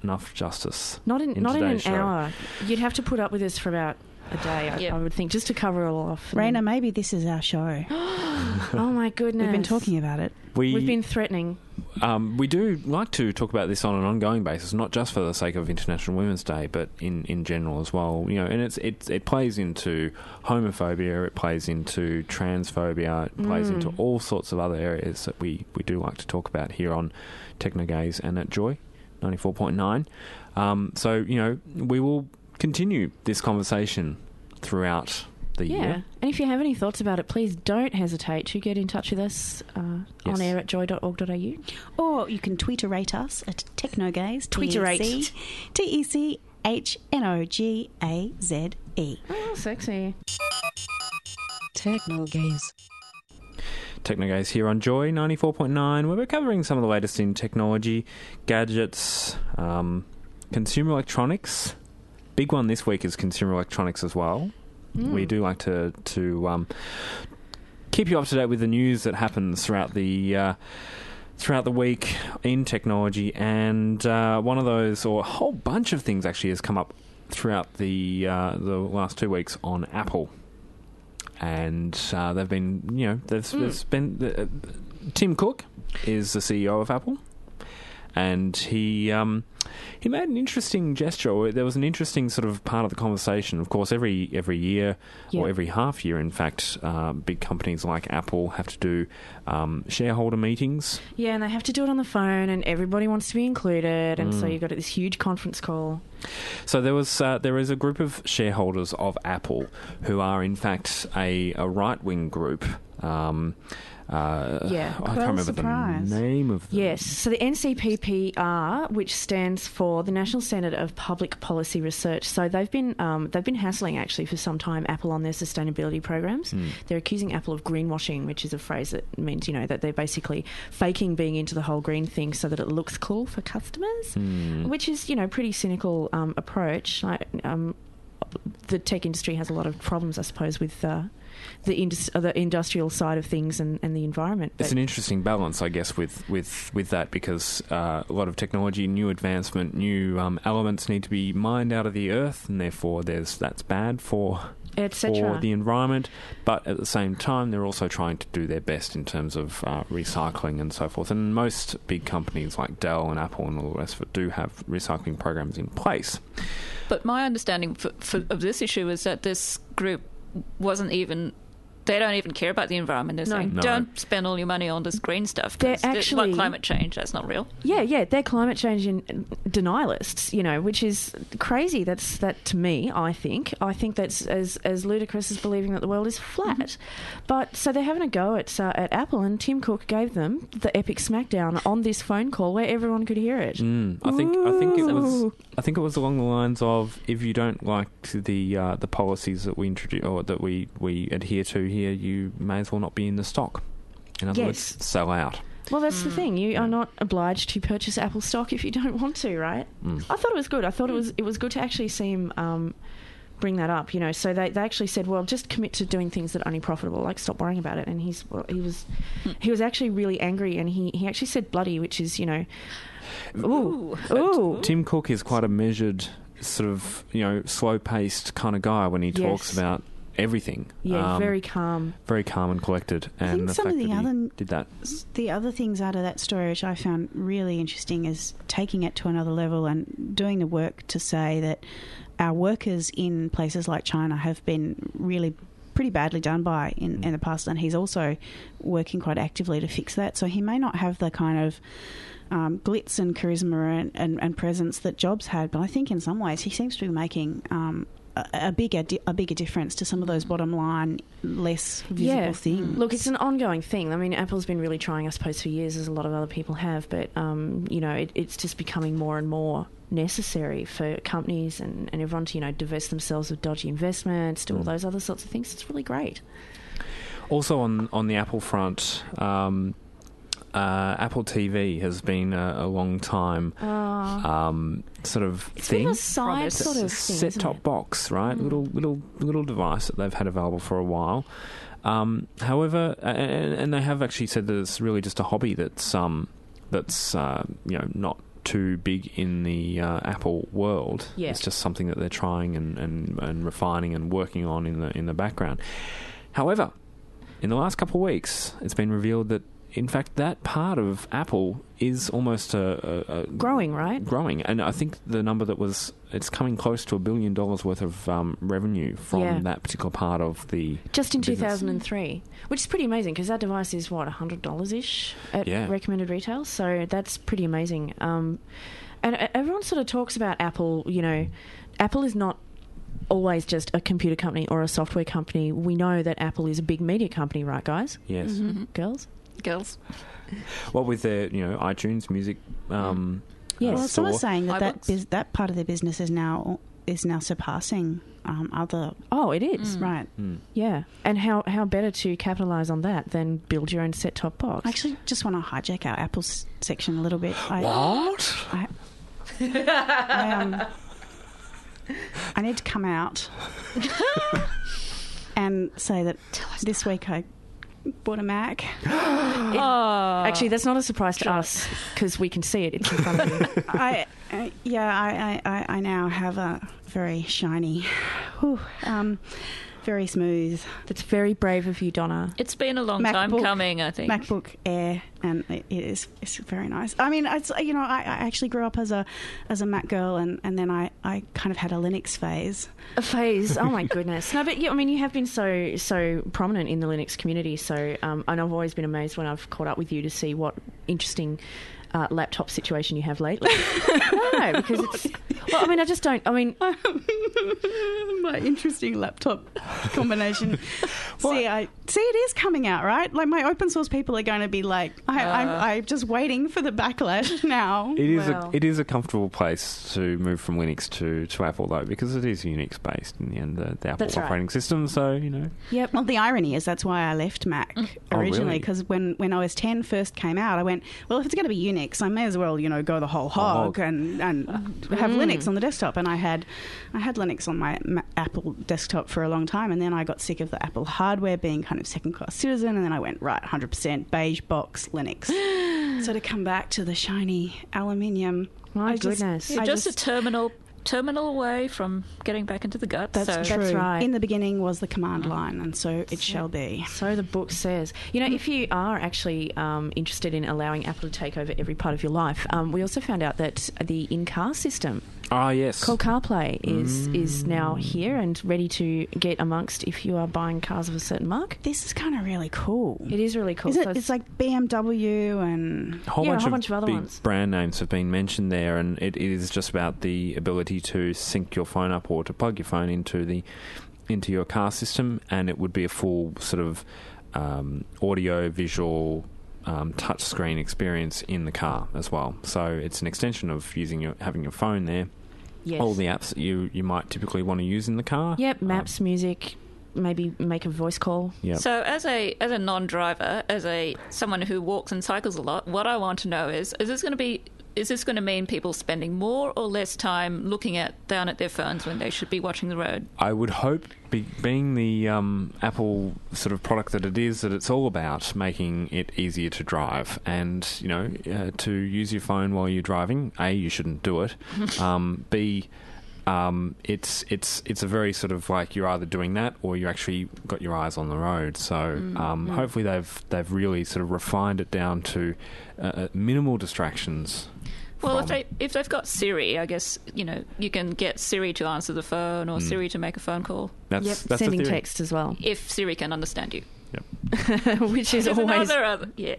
enough justice. not in in not in an today's show. hour. You'd have to put up with this for about a day, I, Yeah. I would think, just to cover it all off. Raina, maybe this is our show. oh my goodness, We've been talking about it. We We've been threatening. Um, we do like to talk about this on an ongoing basis, not just for the sake of International Women's Day, but in, in general as well. You know, and it's it it plays into homophobia, it plays into transphobia, it plays into all sorts of other areas that we, we do like to talk about here on Technogaze and at Joy ninety four point nine. Um, so you know, we will continue this conversation throughout the Yeah. year. And if you have any thoughts about it, please don't hesitate to get in touch with us uh, Yes. on air at joy.org.au. Or you can tweeterate us at Technogaze. Tweeterate. T E C H N O G A Z E. Oh, sexy. Technogaze. Technogaze here on Joy 94.9, where we're covering some of the latest in technology, gadgets, um, consumer electronics. Big one this week is consumer electronics as well. We do like to to um, keep you up to date with the news that happens throughout the uh, throughout the week in technology, and uh, one of those, or a whole bunch of things, actually has come up throughout the uh, the last two weeks on Apple. And uh, they've been, you know, there's, there's been uh, Tim Cook is the CEO of Apple, and he um, he made an interesting gesture. There was an interesting sort of part of the conversation. Of course, every every year Yeah. or every half year, in fact, uh, big companies like Apple have to do um, shareholder meetings. Yeah, and they have to do it on the phone, and everybody wants to be included, and so you've got this huge conference call. So there was uh, there is a group of shareholders of Apple who are in fact a, a right wing group Um, uh, Yeah. I can't remember surprise. the name of. The, Yes. So the NCPPR, which stands for the National Centre of Public Policy Research, so they've been um, they've been hassling actually for some time Apple on their sustainability programs. They're accusing Apple of greenwashing, which is a phrase that means you know that they're basically faking being into the whole green thing so that it looks cool for customers, which is you know pretty cynical um, approach. Like, um, the tech industry has a lot of problems, I suppose, with uh, the, indus- uh, the industrial side of things and, and the environment. It's an interesting balance, I guess, with with with that because uh, a lot of technology, new advancement, new um, elements need to be mined out of the earth, and therefore there's that's bad for etc. for the environment. But at the same time, they're also trying to do their best in terms of uh, recycling and so forth. And most big companies like Dell and Apple and all the rest of it do have recycling programs in place. But my understanding for, for, of this issue is that this group wasn't even. They don't even care about the environment. They're No. saying, No. don't spend all your money on this green stuff. They're actually- like climate change. That's not real. Yeah, yeah, they're climate change in, denialists, you know, which is crazy. That's that to me. I think. I think that's as as ludicrous as believing that the world is flat. But so they're having a go at uh, at Apple, and Tim Cook gave them the epic smackdown on this phone call where everyone could hear it. Mm, I think I think it was I think it was along the lines of if you don't like the uh, the policies that we introduce or that we, we adhere to here, you may as well not be in the stock. In other words, sell out. Well, that's Mm. the thing. You are not obliged to purchase Apple stock if you don't want to, right? Mm. I thought it was good. I thought it was it was good to actually see him um, bring that up. You know, so they, they actually said, well, just commit to doing things that are only profitable. Like stop worrying about it. And he's well, he was he was actually really angry, and he he actually said bloody, which is you know, ooh ooh. Tim Cook is quite a measured, sort of you know slow paced kind of guy when he talks Yes. about everything. Yeah, Um, very calm. very calm and collected. And think the some of the other- did that. the other things out of that story, which I found really interesting, is taking it to another level and doing the work to say that our workers in places like China have been really pretty badly done by in, in the past, and he's also working quite actively to fix that. So he may not have the kind of um, glitz and charisma and, and, and presence that Jobs had, but I think in some ways he seems to be making um, a, a bigger a bigger difference to some of those bottom line, less visible Yeah. things. Look, it's an ongoing thing. I mean, Apple's been really trying, I suppose, for years, as a lot of other people have. But um, you know, it, it's just becoming more and more necessary for companies and, and everyone to you know divest themselves of dodgy investments, do all those other sorts of things. It's really great. Also on on the Apple front, um, uh, Apple TV has been a, a long time um, sort of It's thing. been a side sort of set top box, right? Little little little device that they've had available for a while. Um, however, and, and they have actually said that it's really just a hobby that's um, that's uh, you know not too big in the uh, Apple world. Yeah. It's just something that they're trying and, and, and refining and working on in the in the background. However, in the last couple of weeks, it's been revealed that in fact that part of Apple is almost a, a, a Growing, right? growing, and I think the number that was it's coming close to a billion dollars worth of um, revenue from Yeah. that particular part of the Just in business. 2003, which is pretty amazing because that device is what hundred dollars ish at Yeah. recommended retail. So that's pretty amazing. Um, and everyone sort of talks about Apple. You know, Apple is not always just a computer company or a software company. We know that Apple is a big media company, right, guys, Yes. Mm-hmm. girls? Girls. What with their you know iTunes music. Um, Yes. uh, Well, someone's saying that that, iBooks. bus- that part of their business is now is now surpassing um, other. Oh, it is. Right. Hmm. Yeah. And how how better to capitalize on that than build your own set top box? I actually just want to hijack our Apple s- section a little bit. I, What? I, I, um, I need to come out and say that this week I bought a Mac. Oh. Actually, that's not a surprise to us because we can see it. It's in front of you. I, uh, yeah, I, I, I- I now have a very shiny, whew, um, very smooth That's very brave of you, Donna. It's been a long time coming, I think. MacBook Air, and it it is it's very nice. I mean, it's you know, I, I actually grew up as a as a Mac girl, and, and then I, I kind of had a Linux phase. A phase. Oh my goodness. No, but yeah, I mean, you have been so so prominent in the Linux community. So, um, and I've always been amazed when I've caught up with you to see what interesting uh, laptop situation you have lately. no, no, because it's. Well, I mean, I just don't. I mean, my interesting laptop combination. see, I see it is coming out, right? Like my open source people are going to be like, I, I'm, I'm just waiting for the backlash now. It is Well. a it is a comfortable place to move from Linux to, to Apple though because it is Unix based in the end the, the Apple That's right. operating system. So you know, yep. Well, the irony is that's why I left Mac Oh, originally really? because when, when OS 10 first came out, I went, well, if it's going to be Unix, I may as well, you know, go the whole hog, hog. and, and have mm. Linux on the desktop. And I had I had Linux on my Apple desktop for a long time, and then I got sick of the Apple hardware being kind of second class citizen, and then I went right 100% beige box Linux. so to come back to the shiny aluminium, My I just- goodness. You're just, just- a terminal terminal away from getting back into the gut. That's so true. That's right. In the beginning was the command line, and so it shall be. So the book says. You know, if you are actually um, interested in allowing Apple to take over every part of your life, um, we also found out that the in-car system ah yes, called CarPlay is is now Mm. here and ready to get amongst if you are buying cars of a certain mark. This is kind of really cool. It is really cool. Is it? So It's like BMW and a whole, Yeah, a bunch, whole of bunch of other big ones. brand names have been mentioned there, and it is just about the ability to sync your phone up or to plug your phone into the into your car system, and it would be a full sort of um, audio visual. Um, touch screen experience in the car as well, so it's an extension of using your having your phone there. Yes. All the apps that you you might typically want to use in the car. Yep, Um, maps, music, maybe make a voice call. Yep. So as a as a non-driver, as a someone who walks and cycles a lot, what I want to know is is this going to be is this going to mean people spending more or less time looking at down at their phones when they should be watching the road? I would hope, be, being the um, Apple sort of product that it is, that it's all about making it easier to drive and you know uh, to use your phone while you're driving. A, you shouldn't do it. um, B, um, it's it's it's a very sort of like you're either doing that or you actually got your eyes on the road. So um, hopefully they've they've really sort of refined it down to uh, uh, minimal distractions. Well, if they if they've got Siri, I guess you know you can get Siri to answer the phone or Siri to make a phone call that's, yep, that's sending text as well, if Siri can understand you. Yep. which is There's always another other, yeah.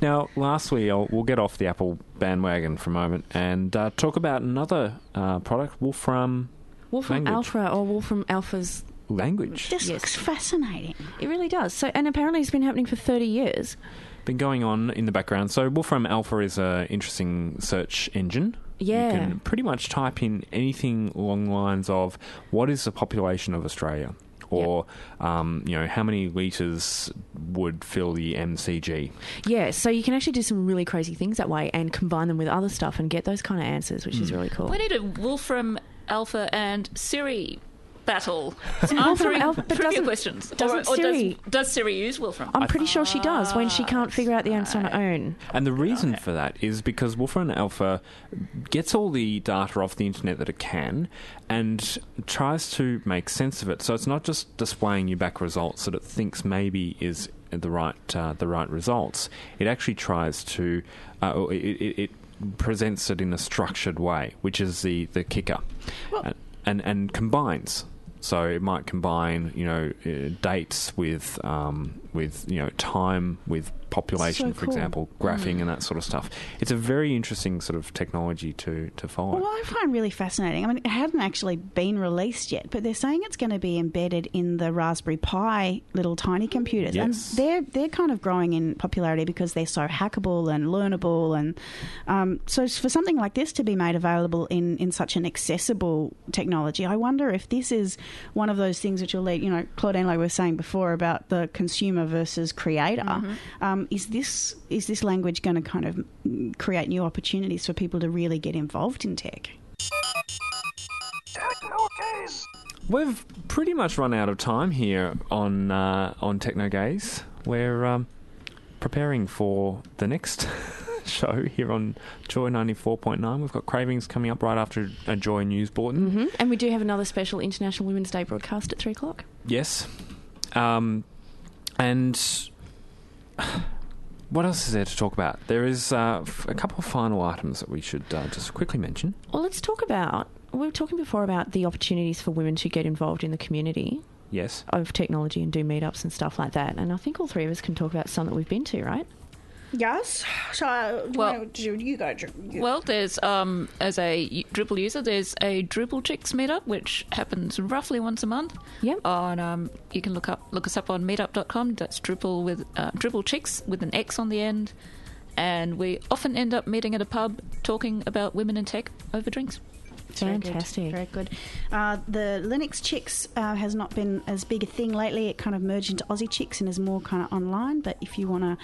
Now, lastly, I'll, we'll get off the Apple bandwagon for a moment and uh, talk about another uh, product, Wolfram Wolfram language. Alpha or Wolfram Alpha's. Language. this Yes. looks fascinating. It really does. So, and apparently it's been happening for thirty years. Been going on in the background. So, Wolfram Alpha is an interesting search engine. Yeah. You can pretty much type in anything along the lines of what is the population of Australia? Or, um, you know, how many litres would fill the MCG? Yeah, so you can actually do some really crazy things that way and combine them with other stuff and get those kind of answers, which is Hmm. really cool. We need a Wolfram Alpha and Siri battle Wolfram answering Alpha- but trivia questions. doesn't or, or Siri- does, does Siri use Wolfram? I'm pretty sure she does when she can't figure out the answer on her own. And the reason for that is because Wolfram Alpha gets all the data off the internet that it can and tries to make sense of it. So it's not just displaying you back results that it thinks maybe is the right uh, the right results. It actually tries to uh, it, it, it presents it in a structured way, which is the the kicker, and, and and combines. So it might combine, you know, uh, dates with um, with you know time with population, So for cool. example, graphing and that sort of stuff. It's a very interesting sort of technology to to follow. Well, I find really fascinating. I mean, it hadn't actually been released yet, but they're saying it's going to be embedded in the Raspberry Pi little tiny computers, Yes. and they're they're kind of growing in popularity because they're so hackable and learnable, and um, so for something like this to be made available in in such an accessible technology, I wonder if this is one of those things which will lead. You know, Claudine, like we were saying before about the consumer versus creator. Um, is this is this language going to kind of create new opportunities for people to really get involved in tech? We've pretty much run out of time here on uh, on TechnoGaze. We're um, preparing for the next show here on Joy ninety four point nine. We've got Cravings coming up right after a Joy News Bulletin. hmm And we do have another special International Women's Day broadcast at three o'clock. Yes. Um, and what else is there to talk about? There is uh, f- a couple of final items that we should uh, just quickly mention. Well, let's talk about. We were talking before about the opportunities for women to get involved in the community Yes. of technology and do meetups and stuff like that. And I think all three of us can talk about some that we've been to, right? Yes. So, uh, Well- well, you, you go. Drew. You- Well, there's um as a Drupal user, there's a Drupal Chix meetup which happens roughly once a month. Yep. On um, you can look up look us up on meetup.com. That's Drupal with uh, Drupal Chix with an X on the end, and we often end up meeting at a pub talking about women in tech over drinks. Very good, Fantastic. Very good. Uh, the Linux Chix uh, has not been as big a thing lately. It kind of merged into Aussie Chix and is more kind of online. But if you want to,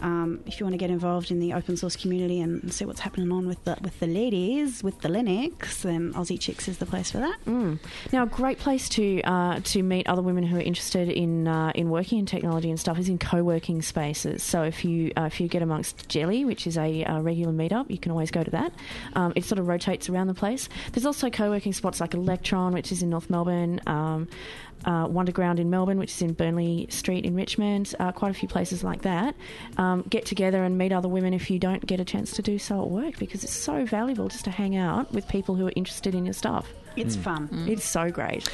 um, if you want to get involved in the open source community and see what's happening on with the with the ladies with the Linux, then Aussie Chix is the place for that. Mm. Now, a great place to uh, to meet other women who are interested in uh, in working in technology and stuff is in co-working spaces. So if you uh, if you get amongst Jelly, which is a, regular meetup, you can always go to that. Um, it sort of rotates around the place. There's also co-working spots like Electron, which is in North Melbourne. Um, uh, Wonderground in Melbourne, which is in Burnley Street in Richmond, uh, quite a few places like that. Um, get together and meet other women if you don't get a chance to do so at work because it's so valuable just to hang out with people who are interested in your stuff. It's fun. It's so great.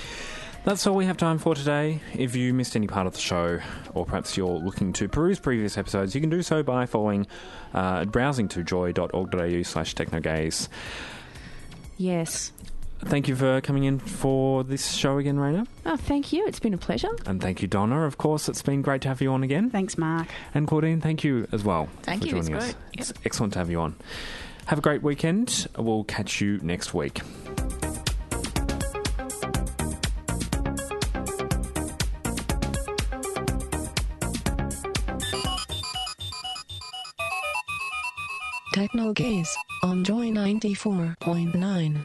That's all we have time for today. If you missed any part of the show, or perhaps you're looking to peruse previous episodes, you can do so by following, uh, browsing to joy.org.au slash technogaze. Yes. Thank you for coming in for this show again, Raina. Oh, thank you. It's been a pleasure. And thank you, Donna. Of course, it's been great to have you on again. Thanks, Mark. And Claudine, thank you as well. Thank for you, it's joining us. great. It's excellent to have you on. Have a great weekend. We'll catch you next week. Techno Gaze on Joy 94.9.